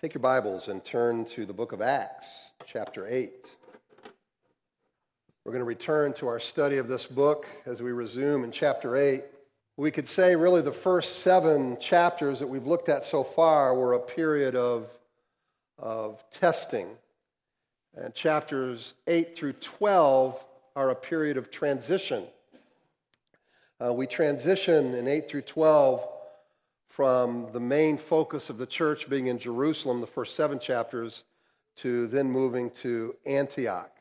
Take your Bibles and turn to the book of Acts, chapter 8. We're going to return to our study of this book as we resume in chapter 8. We could say, really, the first seven chapters that we've looked at so far were a period of, of testing. And chapters 8 through 12 are a period of transition. Uh, we transition in 8 through 12 from the main focus of the church being in Jerusalem, the first seven chapters, to then moving to Antioch.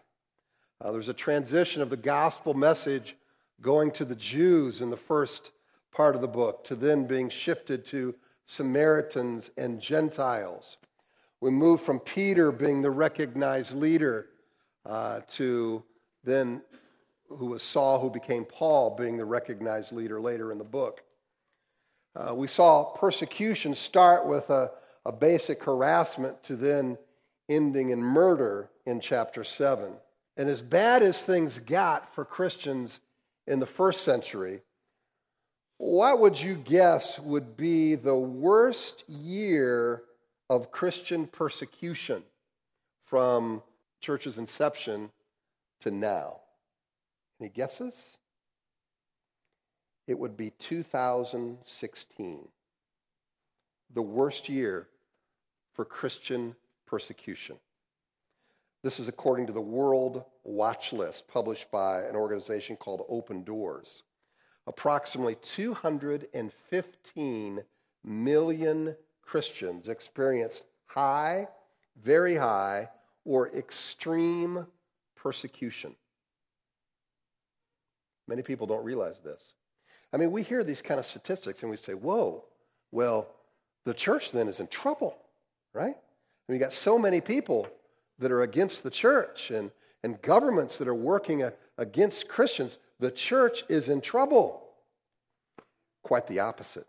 Uh, there's a transition of the gospel message going to the Jews in the first part of the book, to then being shifted to Samaritans and Gentiles. We move from Peter being the recognized leader uh, to then who was Saul, who became Paul, being the recognized leader later in the book. Uh, we saw persecution start with a, a basic harassment to then ending in murder in chapter 7. And as bad as things got for Christians in the first century, what would you guess would be the worst year of Christian persecution from church's inception to now? Any guesses? It would be 2016, the worst year for Christian persecution. This is according to the World Watch List published by an organization called Open Doors. Approximately 215 million Christians experienced high, very high, or extreme persecution. Many people don't realize this. I mean, we hear these kind of statistics and we say, whoa, well, the church then is in trouble, right? And you got so many people that are against the church and, and governments that are working against Christians. The church is in trouble. Quite the opposite.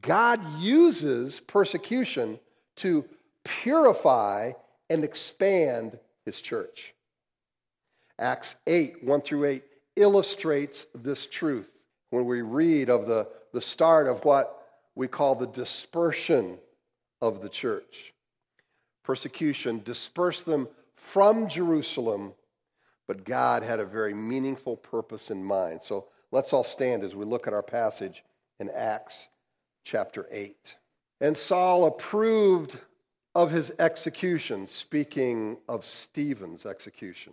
God uses persecution to purify and expand his church. Acts 8, 1 through 8, illustrates this truth when we read of the, the start of what we call the dispersion of the church. Persecution dispersed them from Jerusalem, but God had a very meaningful purpose in mind. So let's all stand as we look at our passage in Acts chapter 8. And Saul approved of his execution, speaking of Stephen's execution.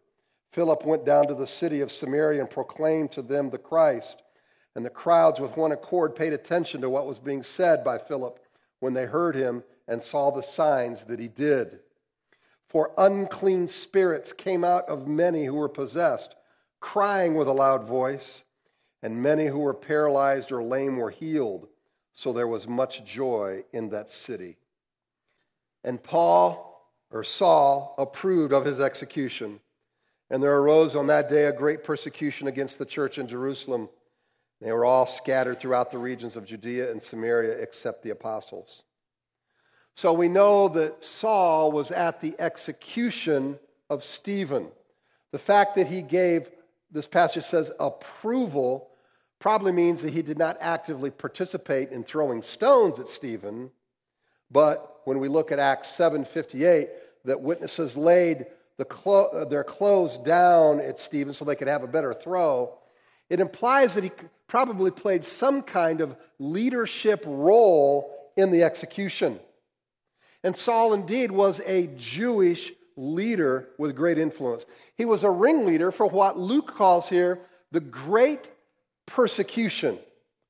Philip went down to the city of Samaria and proclaimed to them the Christ. And the crowds, with one accord, paid attention to what was being said by Philip when they heard him and saw the signs that he did. For unclean spirits came out of many who were possessed, crying with a loud voice, and many who were paralyzed or lame were healed. So there was much joy in that city. And Paul, or Saul, approved of his execution. And there arose on that day a great persecution against the church in Jerusalem. They were all scattered throughout the regions of Judea and Samaria except the apostles. So we know that Saul was at the execution of Stephen. The fact that he gave, this passage says, approval, probably means that he did not actively participate in throwing stones at Stephen. But when we look at Acts 7:58, that witnesses laid the clo- uh, their clothes down at Stephen so they could have a better throw, it implies that he probably played some kind of leadership role in the execution. And Saul indeed was a Jewish leader with great influence. He was a ringleader for what Luke calls here the great persecution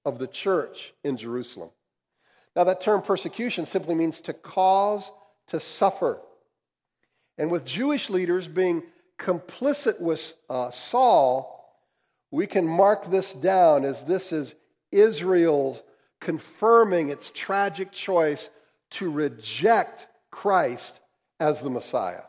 of the church in Jerusalem. Now, that term persecution simply means to cause to suffer. And with Jewish leaders being complicit with uh, Saul, we can mark this down as this is Israel confirming its tragic choice to reject Christ as the Messiah.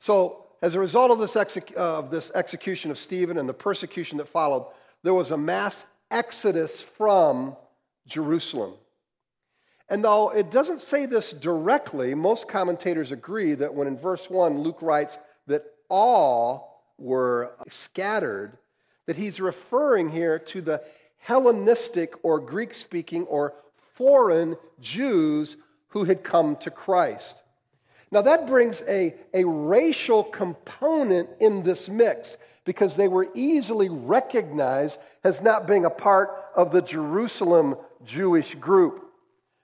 So, as a result of this, exec- uh, of this execution of Stephen and the persecution that followed, there was a mass exodus from Jerusalem. And though it doesn't say this directly, most commentators agree that when in verse 1 Luke writes that all were scattered, that he's referring here to the Hellenistic or Greek speaking or foreign Jews who had come to Christ. Now, that brings a, a racial component in this mix because they were easily recognized as not being a part of the Jerusalem Jewish group.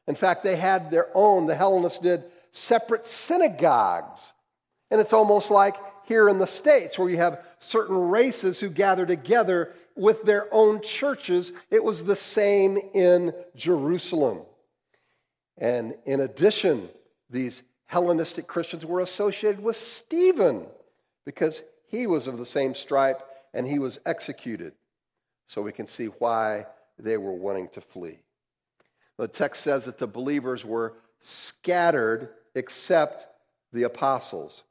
In fact, they had their own, the Hellenists did, separate synagogues. And it's almost like here in the States where you have certain races who gather together with their own churches. It was the same in Jerusalem. And in addition, these Hellenistic Christians were associated with Stephen because he was of the same stripe and he was executed. So we can see why they were wanting to flee. The text says that the believers were scattered except the apostles.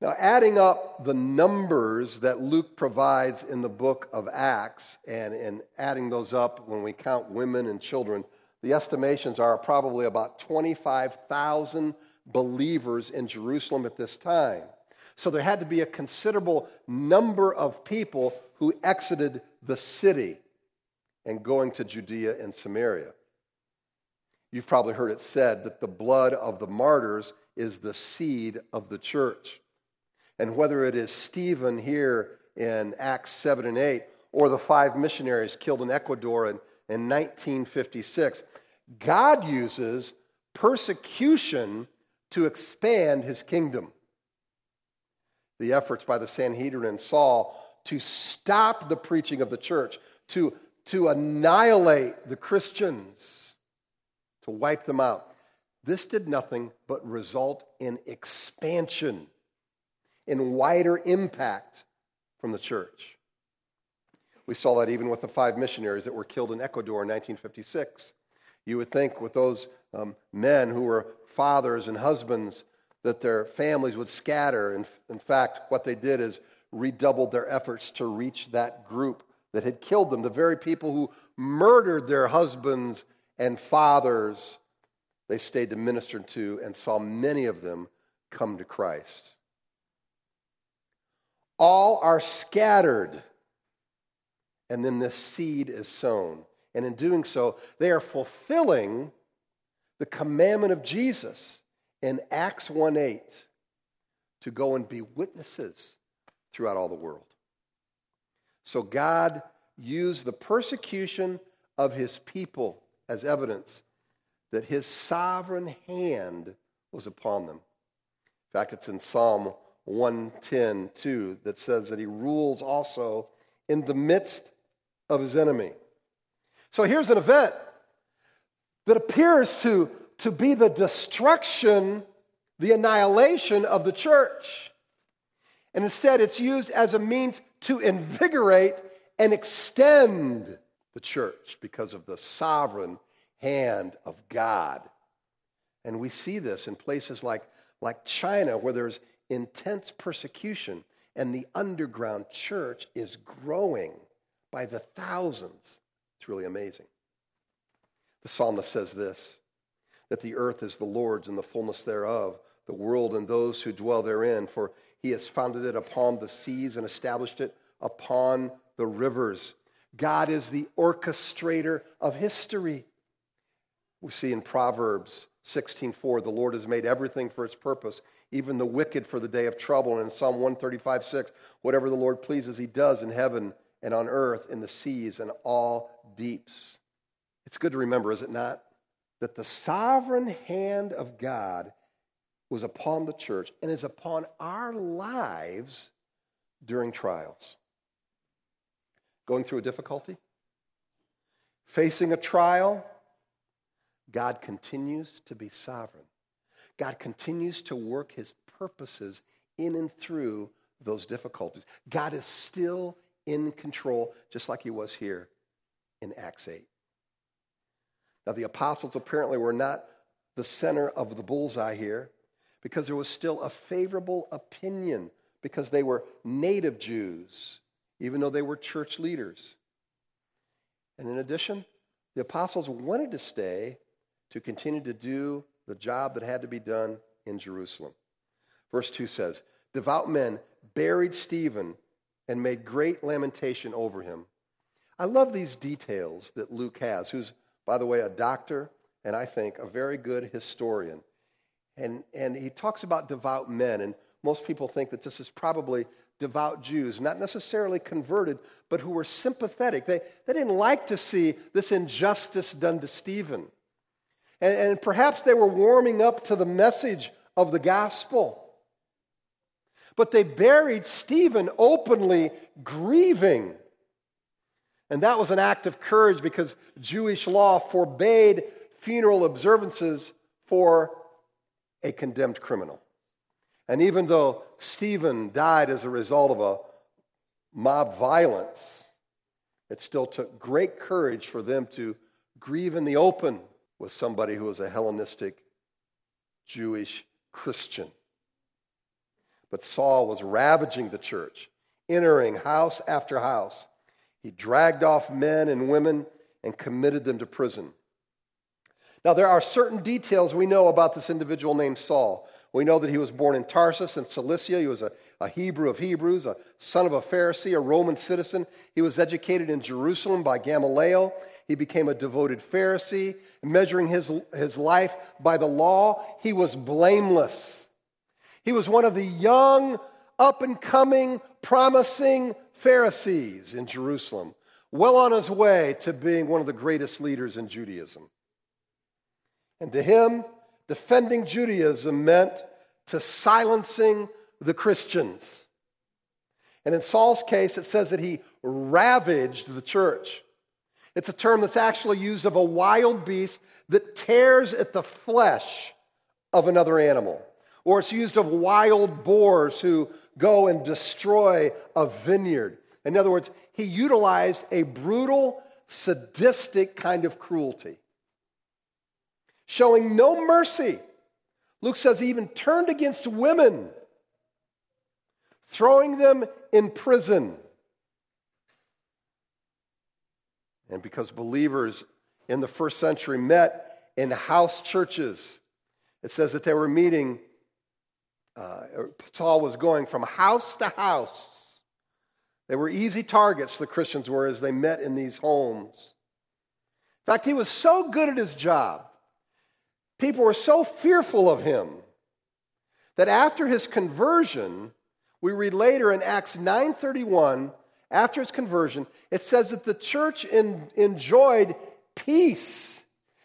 Now, adding up the numbers that Luke provides in the book of Acts and, and adding those up when we count women and children, the estimations are probably about 25,000 believers in Jerusalem at this time. So there had to be a considerable number of people who exited the city and going to Judea and Samaria. You've probably heard it said that the blood of the martyrs is the seed of the church. And whether it is Stephen here in Acts 7 and 8, or the five missionaries killed in Ecuador in, in 1956, God uses persecution to expand his kingdom. The efforts by the Sanhedrin and Saul to stop the preaching of the church, to, to annihilate the Christians, to wipe them out. This did nothing but result in expansion, in wider impact from the church. We saw that even with the five missionaries that were killed in Ecuador in 1956. You would think with those um, men who were fathers and husbands that their families would scatter. In, in fact, what they did is redoubled their efforts to reach that group that had killed them, the very people who murdered their husbands and fathers. They stayed to minister to and saw many of them come to Christ. All are scattered, and then this seed is sown. And in doing so, they are fulfilling the commandment of Jesus in Acts 1 8 to go and be witnesses throughout all the world. So God used the persecution of his people as evidence that his sovereign hand was upon them. In fact, it's in Psalm 110 2 that says that he rules also in the midst of his enemy. So here's an event that appears to, to be the destruction, the annihilation of the church. And instead, it's used as a means to invigorate and extend the church because of the sovereign hand of God. And we see this in places like, like China, where there's intense persecution, and the underground church is growing by the thousands. It's really amazing. The psalmist says this that the earth is the Lord's and the fullness thereof, the world and those who dwell therein, for he has founded it upon the seas and established it upon the rivers. God is the orchestrator of history. We see in Proverbs 16:4, the Lord has made everything for its purpose, even the wicked for the day of trouble. And in Psalm 135:6, whatever the Lord pleases, he does in heaven and on earth, in the seas, and all deeps. It's good to remember, is it not, that the sovereign hand of God was upon the church and is upon our lives during trials. Going through a difficulty, facing a trial, God continues to be sovereign. God continues to work his purposes in and through those difficulties. God is still in control, just like he was here in Acts 8. Now, the apostles apparently were not the center of the bullseye here because there was still a favorable opinion because they were native Jews, even though they were church leaders. And in addition, the apostles wanted to stay to continue to do the job that had to be done in Jerusalem. Verse 2 says, Devout men buried Stephen and made great lamentation over him. I love these details that Luke has, who's, by the way, a doctor and I think a very good historian. And, and he talks about devout men, and most people think that this is probably devout Jews, not necessarily converted, but who were sympathetic. They, they didn't like to see this injustice done to Stephen. And, and perhaps they were warming up to the message of the gospel. But they buried Stephen openly, grieving. And that was an act of courage because Jewish law forbade funeral observances for a condemned criminal. And even though Stephen died as a result of a mob violence, it still took great courage for them to grieve in the open with somebody who was a Hellenistic Jewish Christian. But Saul was ravaging the church, entering house after house. He dragged off men and women and committed them to prison. Now, there are certain details we know about this individual named Saul. We know that he was born in Tarsus in Cilicia. He was a, a, Hebrew of Hebrews, a son of a Pharisee, a Roman citizen. He was educated in Jerusalem by Gamaliel. He became a devoted Pharisee. Measuring his, his life by the law, he was blameless. He was one of the young, up and coming, promising Pharisees in Jerusalem, well on his way to being one of the greatest leaders in Judaism. And to him, defending Judaism meant to silencing the Christians. And in Saul's case, it says that he ravaged the church. It's a term that's actually used of a wild beast that tears at the flesh of another animal. Or it's used of wild boars who go and destroy a vineyard. In other words, he utilized a brutal, sadistic kind of cruelty showing no mercy. Luke says he even turned against women, throwing them in prison. And because believers in the first century met in house churches, it says that they were meeting, uh, Saul was going from house to house. They were easy targets, the Christians were, as they met in these homes. In fact, he was so good at his job People were so fearful of him that after his conversion, we read later in Acts 9:31, after his conversion, it says that the church in, enjoyed peace.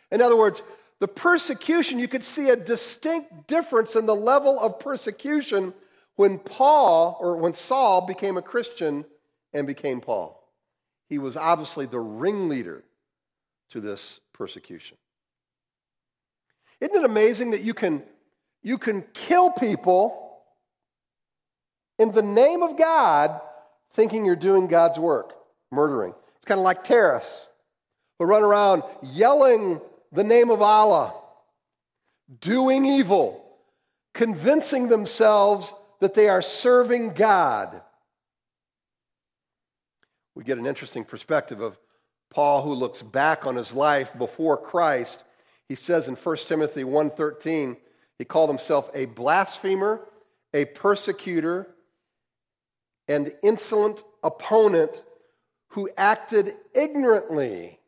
In other words, the persecution, you could see a distinct difference in the level of persecution when Paul or when Saul became a Christian and became Paul. He was obviously the ringleader to this persecution. Isn't it amazing that you can, you can kill people in the name of God thinking you're doing God's work, murdering? It's kind of like terrorists who run around yelling the name of Allah, doing evil, convincing themselves that they are serving God. We get an interesting perspective of Paul who looks back on his life before Christ he says in 1 Timothy 1:13, he called himself a blasphemer, a persecutor, and insolent opponent who acted ignorantly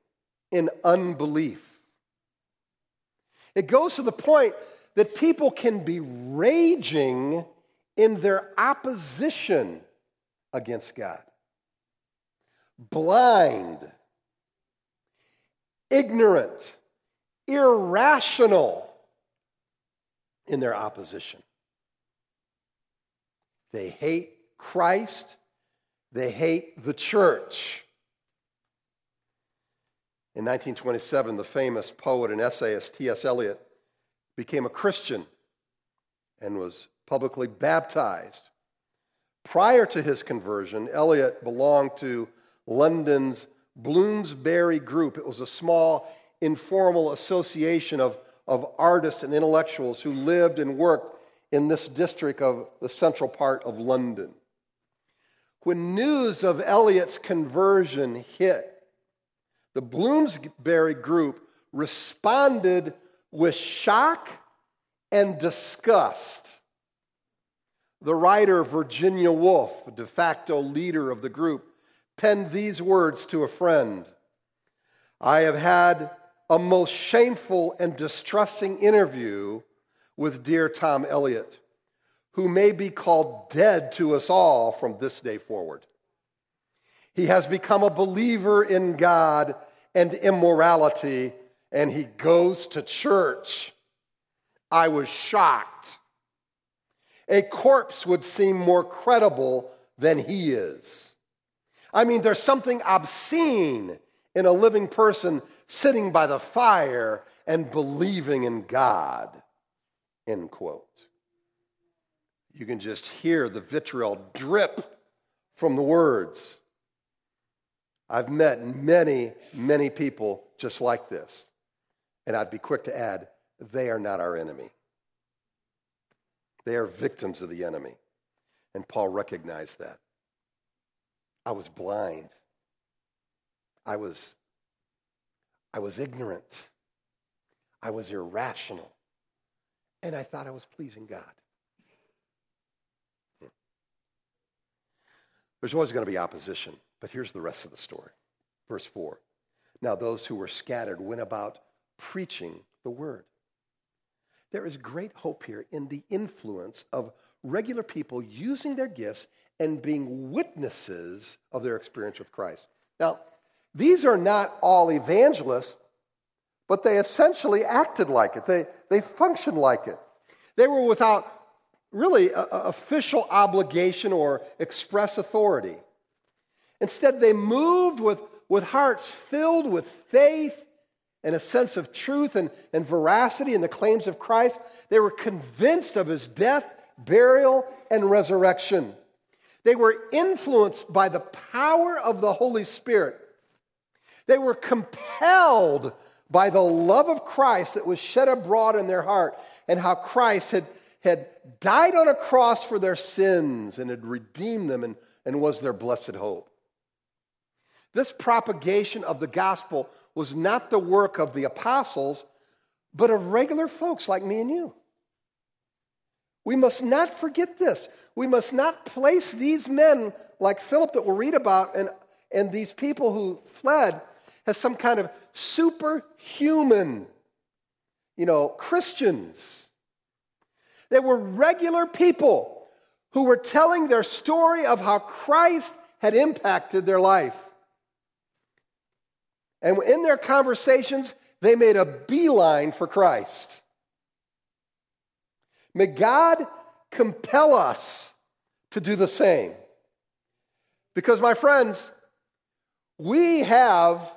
in unbelief. It goes to the point that people can be raging in their opposition against God. Blind, ignorant, irrational in their opposition. They hate Christ, they hate the church. In 1927, the famous poet and essayist T.S. Eliot became a Christian and was publicly baptized. Prior to his conversion, Eliot belonged to London's Bloomsbury Group. It was a small informal association of of artists and intellectuals who lived and worked in this district of the central part of London. When news of Eliot's conversion hit, the Bloomsbury group responded with shock and disgust. The writer Virginia Woolf, de facto leader of the group, penned these words to a friend I have had a most shameful and distressing interview with dear Tom Eliot, who may be called dead to us all from this day forward. He has become a believer in God and immorality, and he goes to church. I was shocked. A corpse would seem more credible than he is. I mean, there's something obscene in a living person sitting by the fire and believing in God. End quote. You can just hear the vitriol drip from the words. I've met many, many people just like this. And I'd be quick to add, they are not our enemy. They are victims of the enemy. And Paul recognized that. I was blind. I was, I was ignorant. I was irrational. And I thought I was pleasing God. Hmm. There's always going to be opposition, but here's the rest of the story. Verse 4. Now those who were scattered went about preaching the word. There is great hope here in the influence of regular people using their gifts and being witnesses of their experience with Christ. Now, these are not all evangelists, but they essentially acted like it. They, they functioned like it. They were without really a, a official obligation or express authority. Instead, they moved with, with hearts filled with faith and a sense of truth and, and veracity in the claims of Christ. They were convinced of his death, burial, and resurrection. They were influenced by the power of the Holy Spirit. They were compelled by the love of Christ that was shed abroad in their heart and how Christ had, had died on a cross for their sins and had redeemed them and, and was their blessed hope. This propagation of the gospel was not the work of the apostles, but of regular folks like me and you. We must not forget this. We must not place these men like Philip that we'll read about and, and these people who fled as some kind of superhuman, you know, Christians. They were regular people who were telling their story of how Christ had impacted their life. And in their conversations, they made a beeline for Christ. May God compel us to do the same. Because, my friends, we have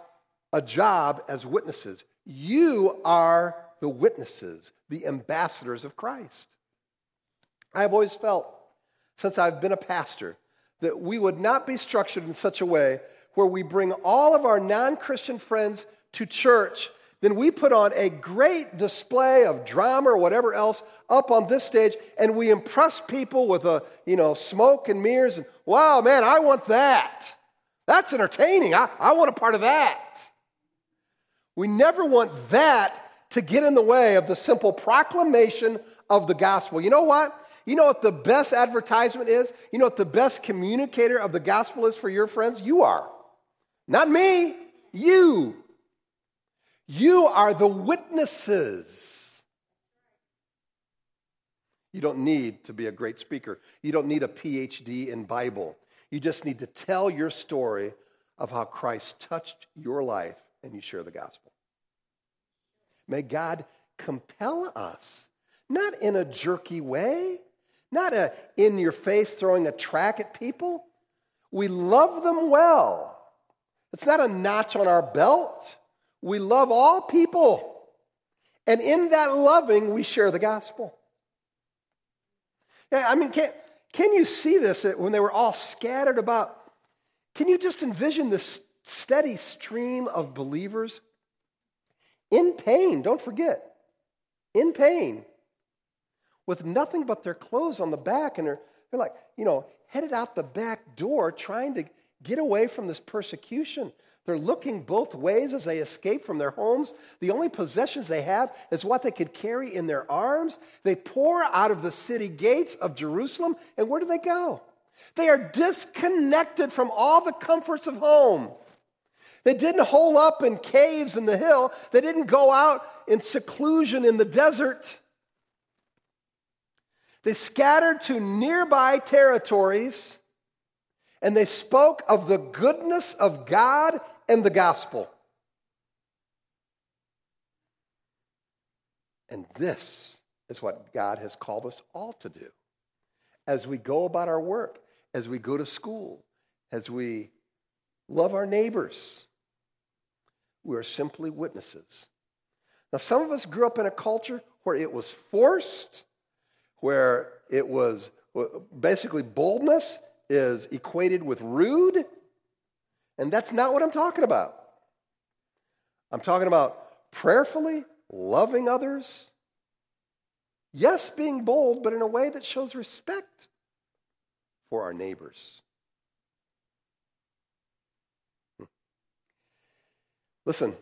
a job as witnesses. You are the witnesses, the ambassadors of Christ. I've always felt, since I've been a pastor, that we would not be structured in such a way where we bring all of our non Christian friends to church, then we put on a great display of drama or whatever else up on this stage, and we impress people with a, you know, smoke and mirrors. And wow, man, I want that. That's entertaining. I, I want a part of that. We never want that to get in the way of the simple proclamation of the gospel. You know what? You know what the best advertisement is? You know what the best communicator of the gospel is for your friends? You are. Not me, you. You are the witnesses. You don't need to be a great speaker. You don't need a PhD in Bible. You just need to tell your story of how Christ touched your life and you share the gospel. May God compel us, not in a jerky way, not a in your face throwing a track at people. We love them well it's not a notch on our belt. We love all people. And in that loving, we share the gospel. Yeah, I mean, can, can you see this when they were all scattered about? Can you just envision this steady stream of believers in pain? Don't forget. in pain, with nothing but their clothes on the back, and they're, they're like, you know, headed out the back door trying to get away from this persecution. They're looking both ways as they escape from their homes. The only possessions they have is what they could carry in their arms. They pour out of the city gates of Jerusalem, and where do they go? They are disconnected from all the comforts of home. They didn't hole up in caves in the hill, they didn't go out in seclusion in the desert. They scattered to nearby territories and they spoke of the goodness of God and the gospel. And this is what God has called us all to do. As we go about our work, as we go to school, as we love our neighbors, we are simply witnesses. Now, some of us grew up in a culture where it was forced, where it was basically boldness is equated with rude, and that's not what I'm talking about. I'm talking about prayerfully loving others. Yes, being bold, but in a way that shows respect for our neighbors. Listen,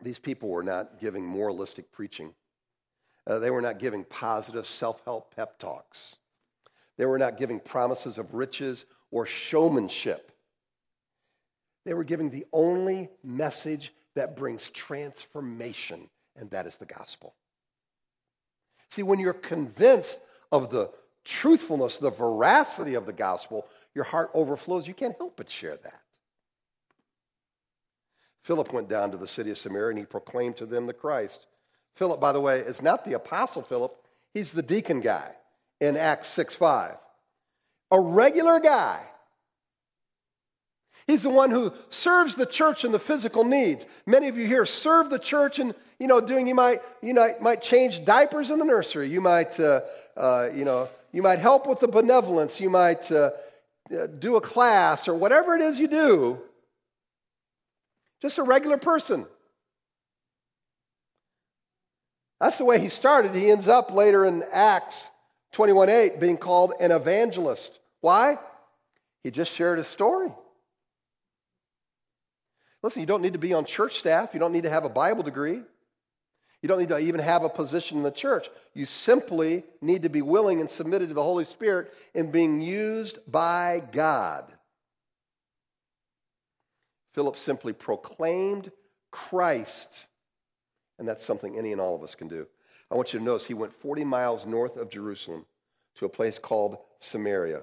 these people were not giving moralistic preaching. Uh, they were not giving positive self help pep talks. They were not giving promises of riches or showmanship. They were giving the only message that brings transformation, and that is the gospel. See, when you're convinced of the truthfulness, the veracity of the gospel, your heart overflows. You can't help but share that. Philip went down to the city of Samaria and he proclaimed to them the Christ. Philip, by the way, is not the apostle Philip, he's the deacon guy in Acts 6 5. A regular guy. He's the one who serves the church in the physical needs. Many of you here serve the church and, you know, doing, you might, you know, might change diapers in the nursery. You might, uh, uh, you know, you might help with the benevolence. You might uh, uh do a class or whatever it is you do. Just a regular person. That's the way he started. He ends up later in Acts 21:8 being called an evangelist. Why? He just shared his story. Listen, you don't need to be on church staff. You don't need to have a Bible degree. You don't need to even have a position in the church. You simply need to be willing and submitted to the Holy Spirit in being used by God. Philip simply proclaimed Christ, and that's something any and all of us can do. I want you to notice he went 40 miles north of Jerusalem to a place called Samaria.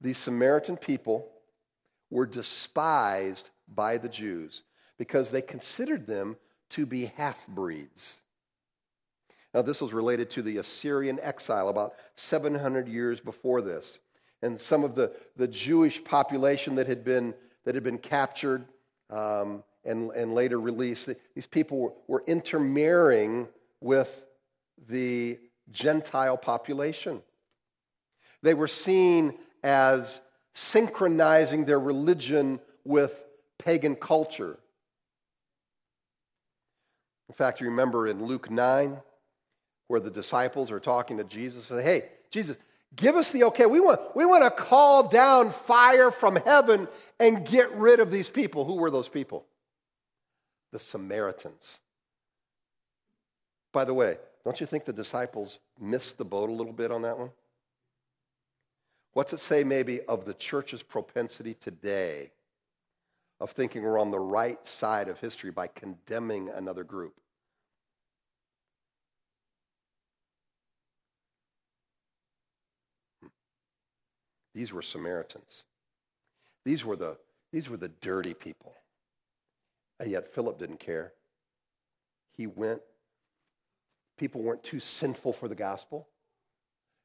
These Samaritan people were despised by the Jews because they considered them to be half breeds. Now, this was related to the Assyrian exile about 700 years before this. And some of the, the Jewish population that had been, that had been captured um, and, and later released, these people were, were intermarrying with the Gentile population. They were seen as synchronizing their religion with pagan culture. In fact, you remember in Luke 9, where the disciples are talking to Jesus and say, Hey, Jesus, give us the okay. We want, we want to call down fire from heaven and get rid of these people. Who were those people? The Samaritans. By the way, don't you think the disciples missed the boat a little bit on that one? What's it say, maybe, of the church's propensity today of thinking we're on the right side of history by condemning another group? These were Samaritans. These were the, these were the dirty people. And yet Philip didn't care. He went People weren't too sinful for the gospel.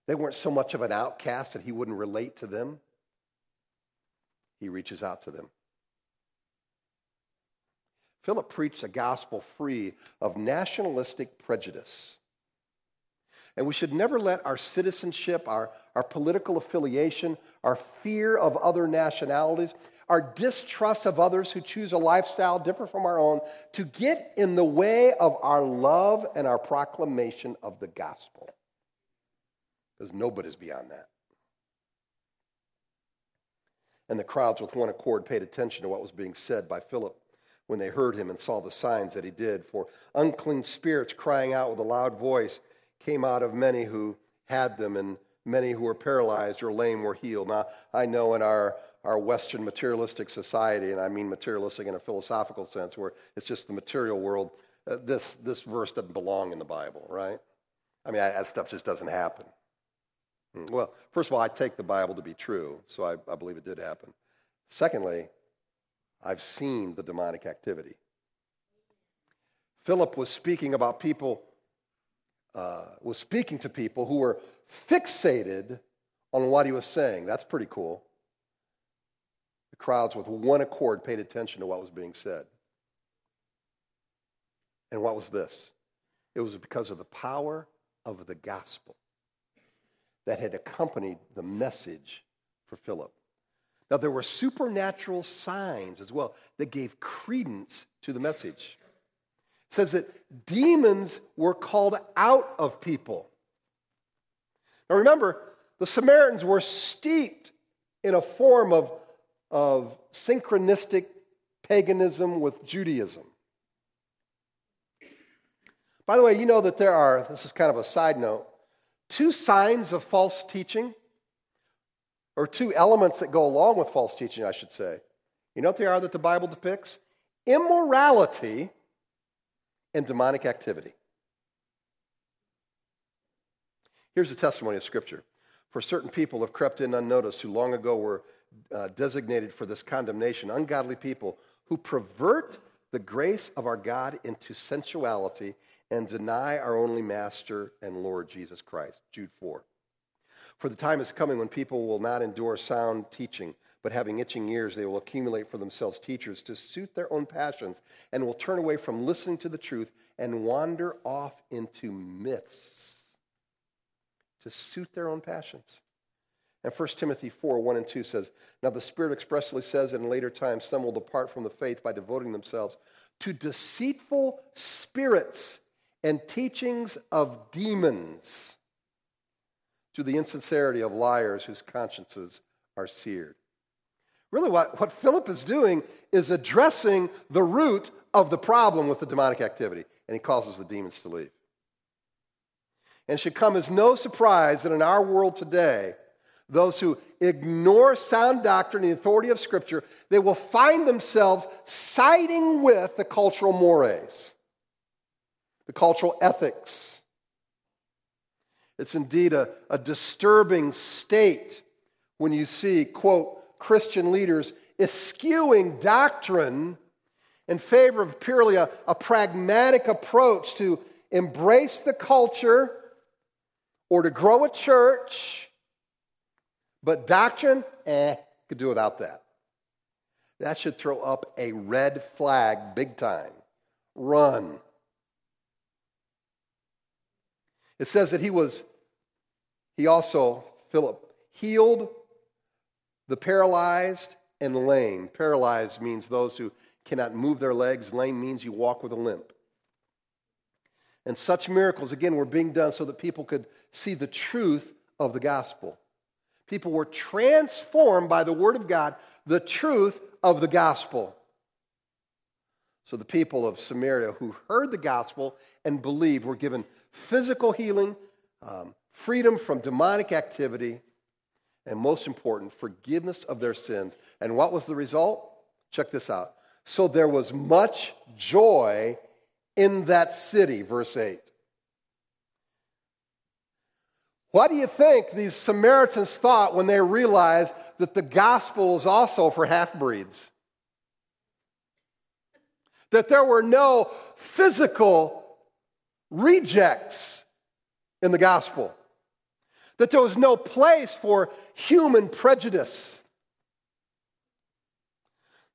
They weren't so much of an outcast that he wouldn't relate to them. He reaches out to them. Philip preached a gospel free of nationalistic prejudice. And we should never let our citizenship, our, our political affiliation, our fear of other nationalities, our distrust of others who choose a lifestyle different from our own to get in the way of our love and our proclamation of the gospel. Because nobody's beyond that. And the crowds, with one accord, paid attention to what was being said by Philip when they heard him and saw the signs that he did. For unclean spirits, crying out with a loud voice, came out of many who had them, and many who were paralyzed or lame were healed. Now, I know in our, our Western materialistic society, and I mean materialistic in a philosophical sense, where it's just the material world, uh, this, this verse doesn't belong in the Bible, right? I mean, I, that stuff just doesn't happen. Hmm, well, first of all, I take the Bible to be true, so I, I believe it did happen. Secondly, I've seen the demonic activity. Philip was speaking about people, uh, was speaking to people who were fixated on what he was saying. That's pretty cool. The crowds, with one accord, paid attention to what was being said. And what was this? It was because of the power of the gospel that had accompanied the message for Philip. Now, there were supernatural signs as well that gave credence to the message. Says that demons were called out of people. Now, remember, the Samaritans were steeped in a form of, of synchronistic paganism with Judaism. By the way, you know that there are, this is kind of a side note, two signs of false teaching, or two elements that go along with false teaching, I should say. You know what they are that the Bible depicts? Immorality and demonic activity. Here's a testimony of Scripture. For certain people have crept in unnoticed who long ago were uh, designated for this condemnation, ungodly people who pervert the grace of our God into sensuality and deny our only Master and Lord Jesus Christ. Jude 4. For the time is coming when people will not endure sound teaching, but having itching ears, they will accumulate for themselves teachers to suit their own passions and will turn away from listening to the truth and wander off into myths to suit their own passions. And 1 Timothy 4 1 and 2 says, Now the Spirit expressly says that in later times some will depart from the faith by devoting themselves to deceitful spirits and teachings of demons, to the insincerity of liars whose consciences are seared. Really, what, what Philip is doing is addressing the root of the problem with the demonic activity, and he causes the demons to leave. And should come as no surprise that in our world today, those who ignore sound doctrine and the authority of Scripture, they will find themselves siding with the cultural mores, the cultural ethics. It's indeed a, a disturbing state when you see, quote, Christian leaders eschewing doctrine in favor of purely a, a pragmatic approach to embrace the culture or to grow a church but doctrine, eh, could do without that. That should throw up a red flag big time. Run. It says that he was, he also, Philip, healed the paralyzed and lame. Paralyzed means those who cannot move their legs, lame means you walk with a limp. And such miracles, again, were being done so that people could see the truth of the gospel. People were transformed by the Word of God, the truth of the gospel. So the people of Samaria who heard the gospel and believed were given physical healing, um, freedom from demonic activity, and most important, forgiveness of their sins. And what was the result? Check this out. So there was much joy in that city, verse 8. What do you think these Samaritans thought when they realized that the gospel is also for half breeds? That there were no physical rejects in the gospel. That there was no place for human prejudice.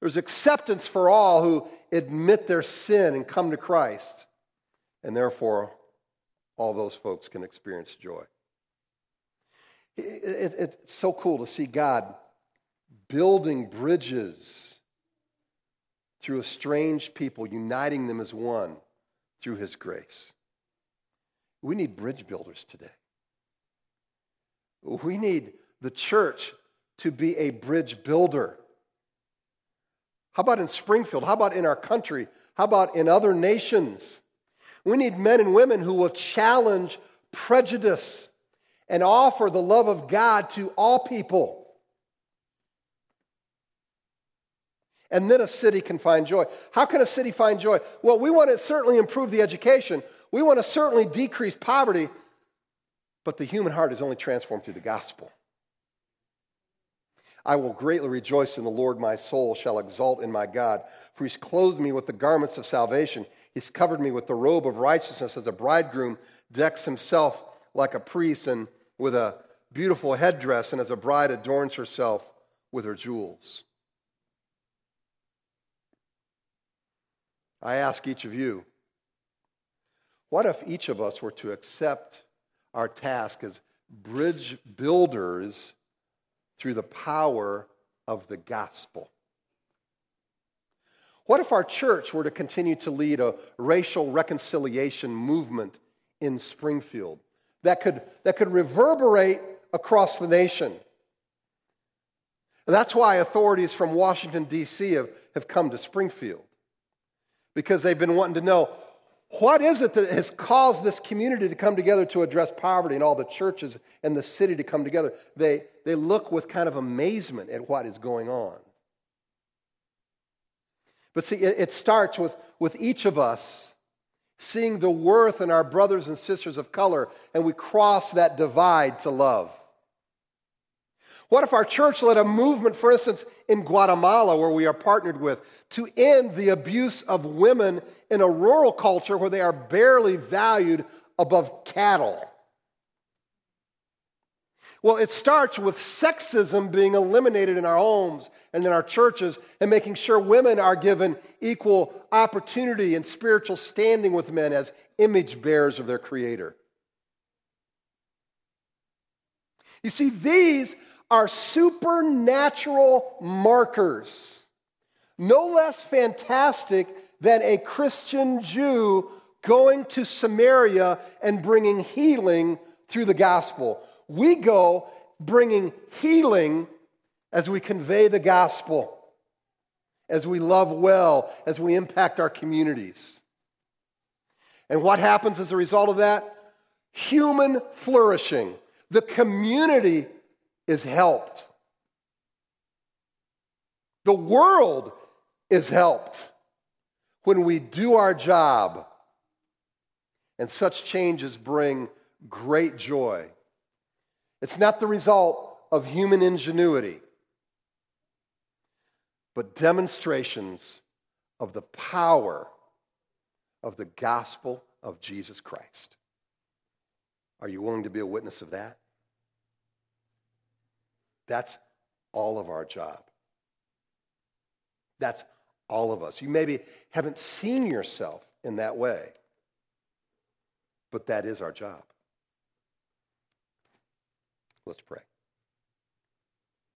There's acceptance for all who admit their sin and come to Christ. And therefore, all those folks can experience joy. It, it, it's so cool to see God building bridges through estranged people, uniting them as one through his grace. We need bridge builders today. We need the church to be a bridge builder. How about in Springfield? How about in our country? How about in other nations? We need men and women who will challenge prejudice and offer the love of God to all people. And then a city can find joy. How can a city find joy? Well, we want to certainly improve the education. We want to certainly decrease poverty. But the human heart is only transformed through the gospel. I will greatly rejoice in the Lord. My soul shall exult in my God. For he's clothed me with the garments of salvation. He's covered me with the robe of righteousness as a bridegroom decks himself like a priest and with a beautiful headdress, and as a bride adorns herself with her jewels. I ask each of you, what if each of us were to accept our task as bridge builders through the power of the gospel? What if our church were to continue to lead a racial reconciliation movement in Springfield that could, that could reverberate across the nation? And that's why authorities from Washington, D.C. Have, have come to Springfield because they've been wanting to know what is it that has caused this community to come together to address poverty and all the churches and the city to come together? They, they look with kind of amazement at what is going on. But see, it, it starts with, with each of us seeing the worth in our brothers and sisters of color, and we cross that divide to love. What if our church led a movement, for instance, in Guatemala, where we are partnered with, to end the abuse of women in a rural culture where they are barely valued above cattle? Well, it starts with sexism being eliminated in our homes and in our churches and making sure women are given equal opportunity and spiritual standing with men as image bearers of their Creator. You see, these are supernatural markers, no less fantastic than a Christian Jew going to Samaria and bringing healing through the gospel. We go bringing healing as we convey the gospel, as we love well, as we impact our communities. And what happens as a result of that? Human flourishing. The community is helped. The world is helped when we do our job. And such changes bring great joy. It's not the result of human ingenuity, but demonstrations of the power of the gospel of Jesus Christ. Are you willing to be a witness of that? That's all of our job. That's all of us. You maybe haven't seen yourself in that way, but that is our job. Let's pray.